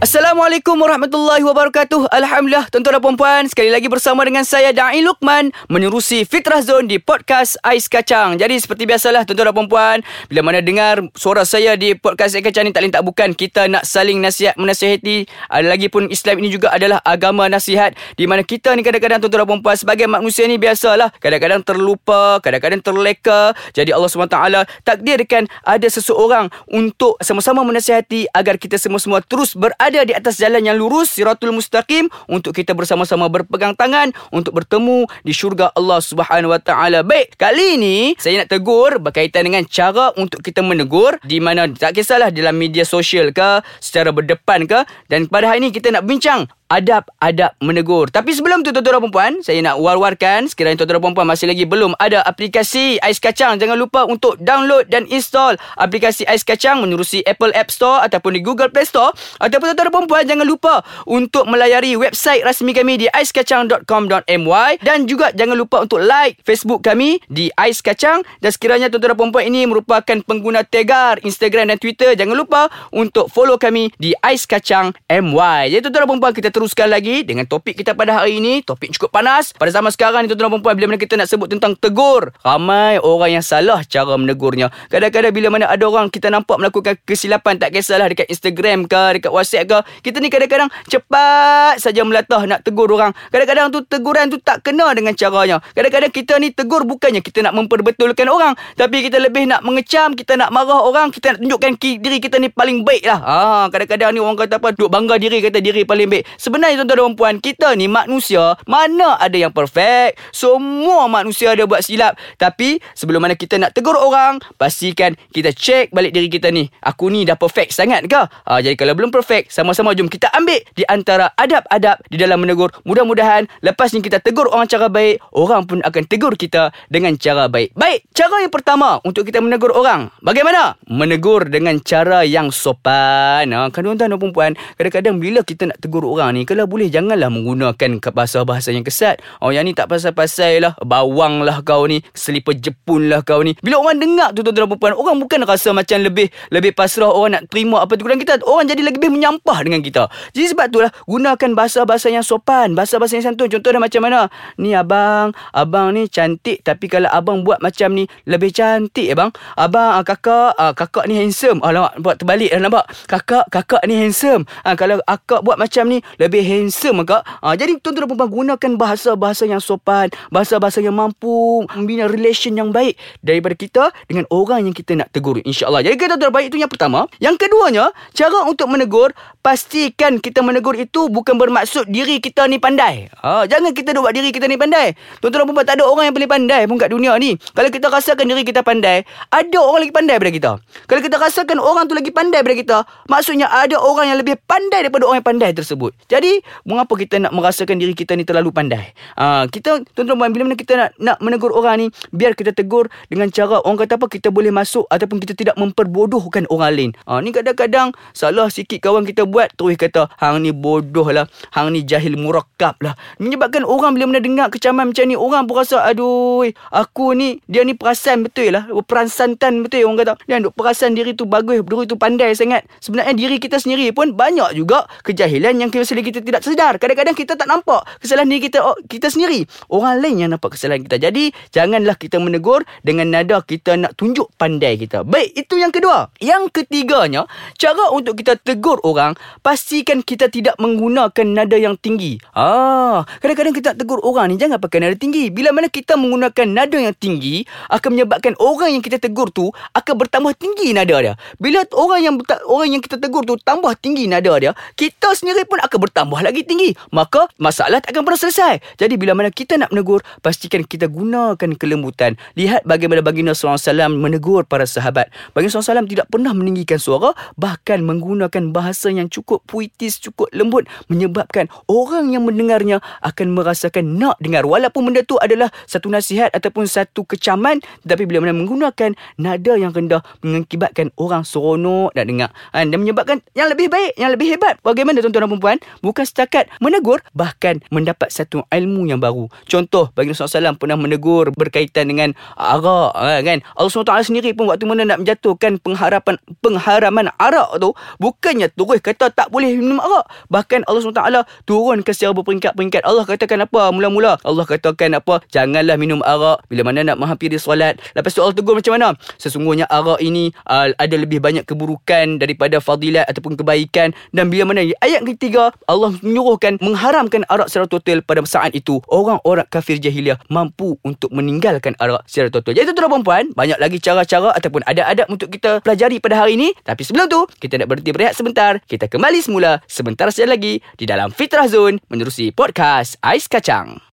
Assalamualaikum warahmatullahi wabarakatuh. Alhamdulillah tuan-tuan dan puan-puan, sekali lagi bersama dengan saya Dai Lukman menerusi Fitrah Zone di podcast Ais Kacang. Jadi seperti biasalah tuan-tuan dan puan-puan, bila mana dengar suara saya di podcast Ais Kacang ni tak lain tak bukan kita nak saling nasihat menasihati. Ada lagi pun Islam ini juga adalah agama nasihat di mana kita ni kadang-kadang tuan-tuan dan puan-puan sebagai manusia ni biasalah kadang-kadang terlupa, kadang-kadang terleka. Jadi Allah SWT takdirkan ada seseorang untuk sama-sama menasihati agar kita semua-semua terus berada berada di atas jalan yang lurus siratul mustaqim untuk kita bersama-sama berpegang tangan untuk bertemu di syurga Allah Subhanahu wa taala. Baik, kali ini saya nak tegur berkaitan dengan cara untuk kita menegur di mana tak kisahlah dalam media sosial ke, secara berdepan ke dan pada hari ini kita nak bincang adab-adab menegur. Tapi sebelum tu tuan-tuan dan puan saya nak war-warkan sekiranya tuan-tuan dan puan masih lagi belum ada aplikasi Ais Kacang, jangan lupa untuk download dan install aplikasi Ais Kacang menerusi Apple App Store ataupun di Google Play Store ataupun tuan-tuan dan puan jangan lupa untuk melayari website rasmi kami di aiskacang.com.my dan juga jangan lupa untuk like Facebook kami di Ais Kacang dan sekiranya tuan-tuan dan puan ini merupakan pengguna Tegar, Instagram dan Twitter, jangan lupa untuk follow kami di Ais Kacang MY. Jadi tuan-tuan dan puan kita teruskan lagi dengan topik kita pada hari ini. Topik cukup panas. Pada zaman sekarang ni tuan-tuan dan perempuan bila mana kita nak sebut tentang tegur. Ramai orang yang salah cara menegurnya. Kadang-kadang bila mana ada orang kita nampak melakukan kesilapan tak kisahlah dekat Instagram ke, dekat WhatsApp ke. Kita ni kadang-kadang cepat saja melatah nak tegur orang. Kadang-kadang tu teguran tu tak kena dengan caranya. Kadang-kadang kita ni tegur bukannya kita nak memperbetulkan orang. Tapi kita lebih nak mengecam, kita nak marah orang, kita nak tunjukkan diri kita ni paling baik lah. Ha, kadang-kadang ni orang kata apa, duk bangga diri, kata diri paling baik sebenarnya tuan-tuan dan puan kita ni manusia mana ada yang perfect? Semua manusia ada buat silap. Tapi sebelum mana kita nak tegur orang pastikan kita check balik diri kita ni. Aku ni dah perfect sangat ke? Ha, jadi kalau belum perfect sama-sama jom kita ambil di antara adab-adab di dalam menegur. Mudah-mudahan lepas ni kita tegur orang cara baik orang pun akan tegur kita dengan cara baik. Baik cara yang pertama untuk kita menegur orang. Bagaimana? Menegur dengan cara yang sopan. Ha, kan tuan-tuan dan puan kadang-kadang bila kita nak tegur orang ni ni kalau boleh janganlah menggunakan bahasa-bahasa yang kesat. Oh yang ni tak pasal-pasal lah. Bawang lah kau ni. Selipar Jepun lah kau ni. Bila orang dengar tu tuan-tuan perempuan. Orang bukan rasa macam lebih lebih pasrah orang nak terima apa tu kita. Orang jadi lebih menyampah dengan kita. Jadi sebab tu lah gunakan bahasa-bahasa yang sopan. Bahasa-bahasa yang santun. Contoh macam mana? Ni abang. Abang ni cantik. Tapi kalau abang buat macam ni lebih cantik ya bang. Abang, ah, kakak. Ah, kakak ni handsome. Alamak, buat terbalik dah nampak. Kakak, kakak ni handsome. Ah, kalau akak buat macam ni lebih handsome kak. Ha, jadi tuan-tuan dan puan gunakan bahasa-bahasa yang sopan, bahasa-bahasa yang mampu membina relation yang baik daripada kita dengan orang yang kita nak tegur insya-Allah. Jadi kita terbaik itu yang pertama. Yang keduanya, cara untuk menegur, pastikan kita menegur itu bukan bermaksud diri kita ni pandai. Ha, jangan kita buat diri kita ni pandai. Tuan-tuan dan puan tak ada orang yang paling pandai pun kat dunia ni. Kalau kita rasakan diri kita pandai, ada orang lagi pandai daripada kita. Kalau kita rasakan orang tu lagi pandai daripada kita, maksudnya ada orang yang lebih pandai daripada orang yang pandai tersebut. Jadi mengapa kita nak merasakan diri kita ni terlalu pandai? Ha, kita, tuan-tuan, bila mana kita nak, nak menegur orang ni, biar kita tegur dengan cara, orang kata apa, kita boleh masuk ataupun kita tidak memperbodohkan orang lain. Ha, ni kadang-kadang, salah sikit kawan kita buat, terus kata, hang ni bodoh lah, hang ni jahil murakab lah. Menyebabkan orang bila mana dengar kecaman macam ni, orang pun rasa, aduh, aku ni, dia ni perasan betul lah, perasantan betul orang kata. Dia duk perasan diri tu bagus, diri tu pandai sangat. Sebenarnya diri kita sendiri pun banyak juga kejahilan yang kita kita tidak sedar. Kadang-kadang kita tak nampak kesalahan diri kita kita sendiri. Orang lain yang nampak kesalahan kita. Jadi, janganlah kita menegur dengan nada kita nak tunjuk pandai kita. Baik, itu yang kedua. Yang ketiganya, cara untuk kita tegur orang, pastikan kita tidak menggunakan nada yang tinggi. Ah, kadang-kadang kita tegur orang ni jangan pakai nada tinggi. Bila mana kita menggunakan nada yang tinggi, akan menyebabkan orang yang kita tegur tu akan bertambah tinggi nada dia. Bila orang yang orang yang kita tegur tu tambah tinggi nada dia, kita sendiri pun akan bertambah tambah lagi tinggi. Maka masalah tak akan pernah selesai. Jadi bila mana kita nak menegur pastikan kita gunakan kelembutan. Lihat bagaimana baginda SAW menegur para sahabat. Baginda SAW tidak pernah meninggikan suara bahkan menggunakan bahasa yang cukup puitis cukup lembut menyebabkan orang yang mendengarnya akan merasakan nak dengar. Walaupun benda tu adalah satu nasihat ataupun satu kecaman tapi bila mana menggunakan nada yang rendah mengakibatkan orang seronok nak dengar. Ha, dan menyebabkan yang lebih baik yang lebih hebat. Bagaimana tuan-tuan dan puan bukan setakat menegur bahkan mendapat satu ilmu yang baru. Contoh bagi Rasulullah SAW pernah menegur berkaitan dengan arak ha, kan. Allah SWT sendiri pun waktu mana nak menjatuhkan pengharapan pengharaman arak tu bukannya terus kata tak boleh minum arak. Bahkan Allah SWT turunkan secara berperingkat-peringkat. Allah katakan apa mula-mula? Allah katakan apa? Janganlah minum arak bila mana nak menghampiri solat. Lepas tu Allah tegur macam mana? Sesungguhnya arak ini uh, ada lebih banyak keburukan daripada fadilat ataupun kebaikan dan bila mana ayat ketiga Allah menyuruhkan mengharamkan arak secara total pada saat itu orang-orang kafir jahiliah mampu untuk meninggalkan arak secara total. Jadi tuan-tuan puan banyak lagi cara-cara ataupun ada adab untuk kita pelajari pada hari ini. Tapi sebelum tu, kita nak berhenti berehat sebentar. Kita kembali semula sebentar saja lagi di dalam Fitrah Zone menerusi podcast Ais Kacang.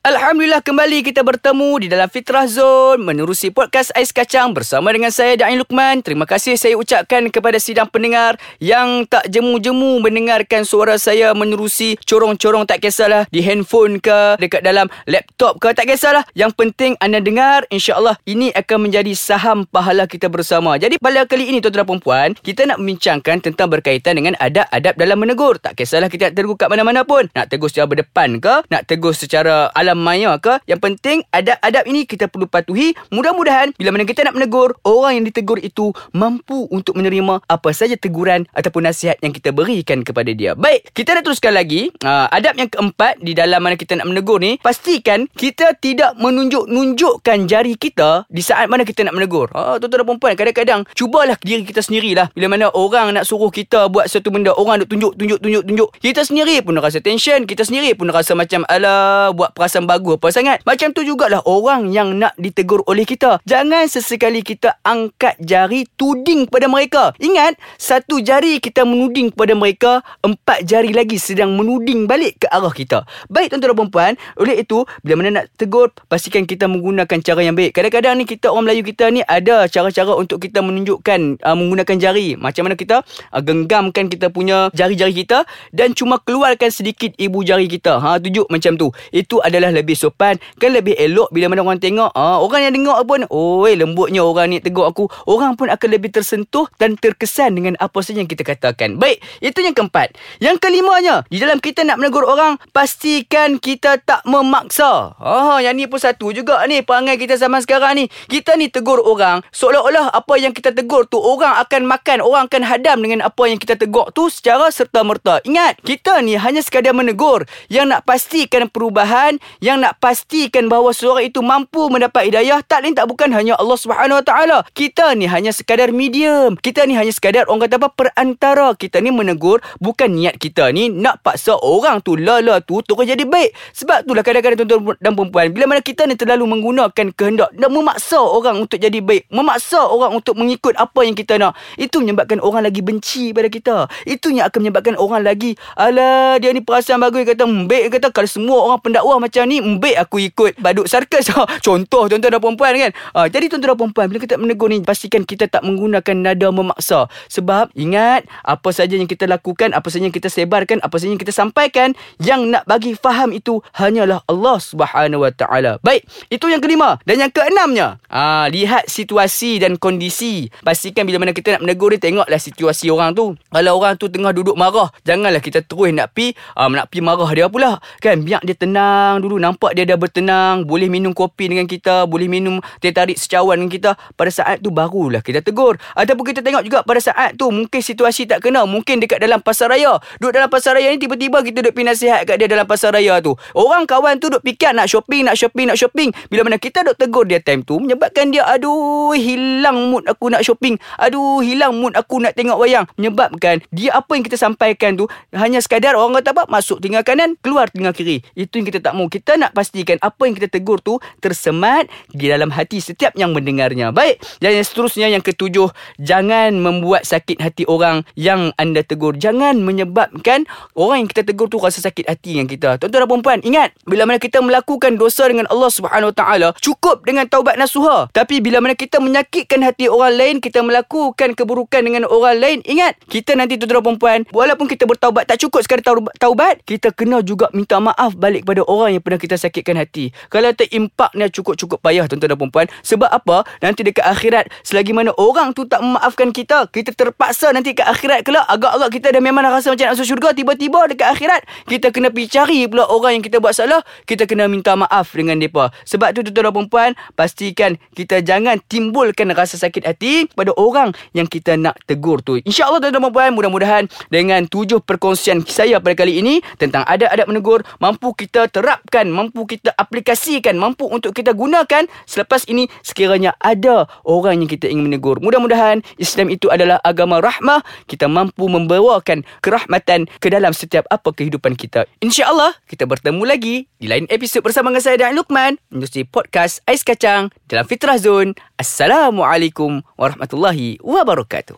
Alhamdulillah kembali kita bertemu di dalam Fitrah Zone menerusi podcast Ais Kacang bersama dengan saya Dain Lukman. Terima kasih saya ucapkan kepada sidang pendengar yang tak jemu-jemu mendengarkan suara saya menerusi corong-corong tak kisahlah di handphone ke dekat dalam laptop ke tak kisahlah. Yang penting anda dengar insya-Allah ini akan menjadi saham pahala kita bersama. Jadi pada kali ini tuan-tuan dan puan, kita nak membincangkan tentang berkaitan dengan adab-adab dalam menegur. Tak kisahlah kita nak tegur kat mana-mana pun. Nak tegur secara berdepan ke, nak tegur secara alam dalam maya ke? Yang penting adab-adab ini kita perlu patuhi. Mudah-mudahan bila mana kita nak menegur Orang yang ditegur itu mampu untuk menerima Apa saja teguran ataupun nasihat yang kita berikan kepada dia. Baik, kita nak teruskan lagi uh, Adab yang keempat di dalam mana kita nak menegur ni. Pastikan kita tidak menunjuk-nunjukkan jari kita Di saat mana kita nak menegur. Uh, Tuan-tuan dan perempuan kadang-kadang Cubalah diri kita sendirilah. Bila mana orang nak suruh kita buat satu benda Orang nak tunjuk-tunjuk-tunjuk-tunjuk Kita sendiri pun rasa tension Kita sendiri pun rasa macam Alah buat perasaan perasaan bagus apa sangat. Macam tu jugalah orang yang nak ditegur oleh kita. Jangan sesekali kita angkat jari tuding kepada mereka. Ingat, satu jari kita menuding kepada mereka, empat jari lagi sedang menuding balik ke arah kita. Baik tuan-tuan dan perempuan, oleh itu, bila mana nak tegur, pastikan kita menggunakan cara yang baik. Kadang-kadang ni kita orang Melayu kita ni ada cara-cara untuk kita menunjukkan uh, menggunakan jari. Macam mana kita uh, genggamkan kita punya jari-jari kita dan cuma keluarkan sedikit ibu jari kita. Ha, tunjuk macam tu. Itu adalah dah lebih sopan Kan lebih elok Bila mana orang tengok. Ah, Orang yang tengok pun Oi lembutnya orang ni tegur aku. Orang pun akan lebih tersentuh Dan terkesan dengan apa saja yang kita katakan. Baik Itu yang keempat. Yang kelimanya Di dalam kita nak menegur orang Pastikan kita tak memaksa. Ah, Yang ni pun satu juga ni Perangai kita zaman sekarang ni. Kita ni tegur orang Seolah-olah apa yang kita tegur tu Orang akan makan Orang akan hadam dengan apa yang kita tegur tu Secara serta-merta. Ingat Kita ni hanya sekadar menegur Yang nak pastikan perubahan yang nak pastikan bahawa seorang itu mampu mendapat hidayah tak lain tak bukan hanya Allah Subhanahu Wa Taala. Kita ni hanya sekadar medium. Kita ni hanya sekadar orang kata apa perantara. Kita ni menegur bukan niat kita ni nak paksa orang tu lala tu terus jadi baik. Sebab itulah kadang-kadang tuan-tuan dan puan bila mana kita ni terlalu menggunakan kehendak dan memaksa orang untuk jadi baik, memaksa orang untuk mengikut apa yang kita nak, itu menyebabkan orang lagi benci pada kita. Itu yang akan menyebabkan orang lagi ala dia ni perasaan bagus kata baik kata kalau semua orang pendakwah macam ni Mbek aku ikut Baduk sarkas. Contoh tuan-tuan dan perempuan kan? Uh, Jadi tuan-tuan dan perempuan Bila kita menegur ni Pastikan kita tak menggunakan nada memaksa. Sebab ingat Apa saja yang kita lakukan Apa saja yang kita sebarkan Apa saja yang kita sampaikan Yang nak bagi faham itu Hanyalah Allah subhanahu wa ta'ala. Baik Itu yang kelima. Dan yang keenamnya uh, Lihat situasi dan kondisi. Pastikan bila mana kita nak menegur ni Tengoklah situasi orang tu. Kalau orang tu tengah duduk marah Janganlah kita terus nak pi uh, Nak pi marah dia pula. Kan biar dia tenang dulu nampak dia dah bertenang, boleh minum kopi dengan kita, boleh minum teh tarik secawan dengan kita, pada saat tu barulah kita tegur. Ataupun kita tengok juga pada saat tu mungkin situasi tak kena, mungkin dekat dalam pasar raya. Duduk dalam pasar raya ni tiba-tiba kita duduk pergi nasihat kat dia dalam pasar raya tu. Orang kawan tu duduk fikir nak shopping, nak shopping, nak shopping. Bila mana kita duduk tegur dia time tu, menyebabkan dia aduh hilang mood aku nak shopping. Aduh hilang mood aku nak tengok wayang. Menyebabkan dia apa yang kita sampaikan tu hanya sekadar orang kata apa masuk tinggal kanan, keluar tinggal kiri. Itu yang kita tak mau. Kita kita nak pastikan apa yang kita tegur tu tersemat di dalam hati setiap yang mendengarnya. Baik. Dan yang seterusnya yang ketujuh, jangan membuat sakit hati orang yang anda tegur. Jangan menyebabkan orang yang kita tegur tu rasa sakit hati dengan kita. Tuan-tuan dan puan ingat bila mana kita melakukan dosa dengan Allah Subhanahu Wa Taala, cukup dengan taubat nasuha. Tapi bila mana kita menyakitkan hati orang lain, kita melakukan keburukan dengan orang lain, ingat, kita nanti tuan-tuan dan puan, walaupun kita bertaubat tak cukup sekadar taubat, kita kena juga minta maaf balik kepada orang yang pernah kita sakitkan hati. Kalau terimpaknya cukup-cukup payah tuan-tuan dan perempuan. Sebab apa? Nanti dekat akhirat, selagi mana orang tu tak memaafkan kita, kita terpaksa nanti ke akhirat kelak, agak-agak kita dah memang rasa macam nak masuk syurga, tiba-tiba dekat akhirat, kita kena pergi cari pula orang yang kita buat salah, kita kena minta maaf dengan mereka. Sebab tu tuan-tuan dan perempuan, pastikan kita jangan timbulkan rasa sakit hati pada orang yang kita nak tegur tu. InsyaAllah tuan-tuan dan perempuan, mudah-mudahan dengan tujuh perkongsian saya pada kali ini tentang adab-adab menegur, mampu kita terapkan, mampu kita aplikasikan, mampu untuk kita gunakan selepas ini sekiranya ada orang yang kita ingin menegur. Mudah-mudahan Islam itu adalah agama rahmah, kita mampu membawakan kerahmatan ke dalam setiap apa kehidupan kita. InsyaAllah, kita bertemu lagi di lain episod bersama dengan saya dan Luqman menerusi podcast Ais Kacang dalam Fitrah Zone. Assalamualaikum warahmatullahi wabarakatuh.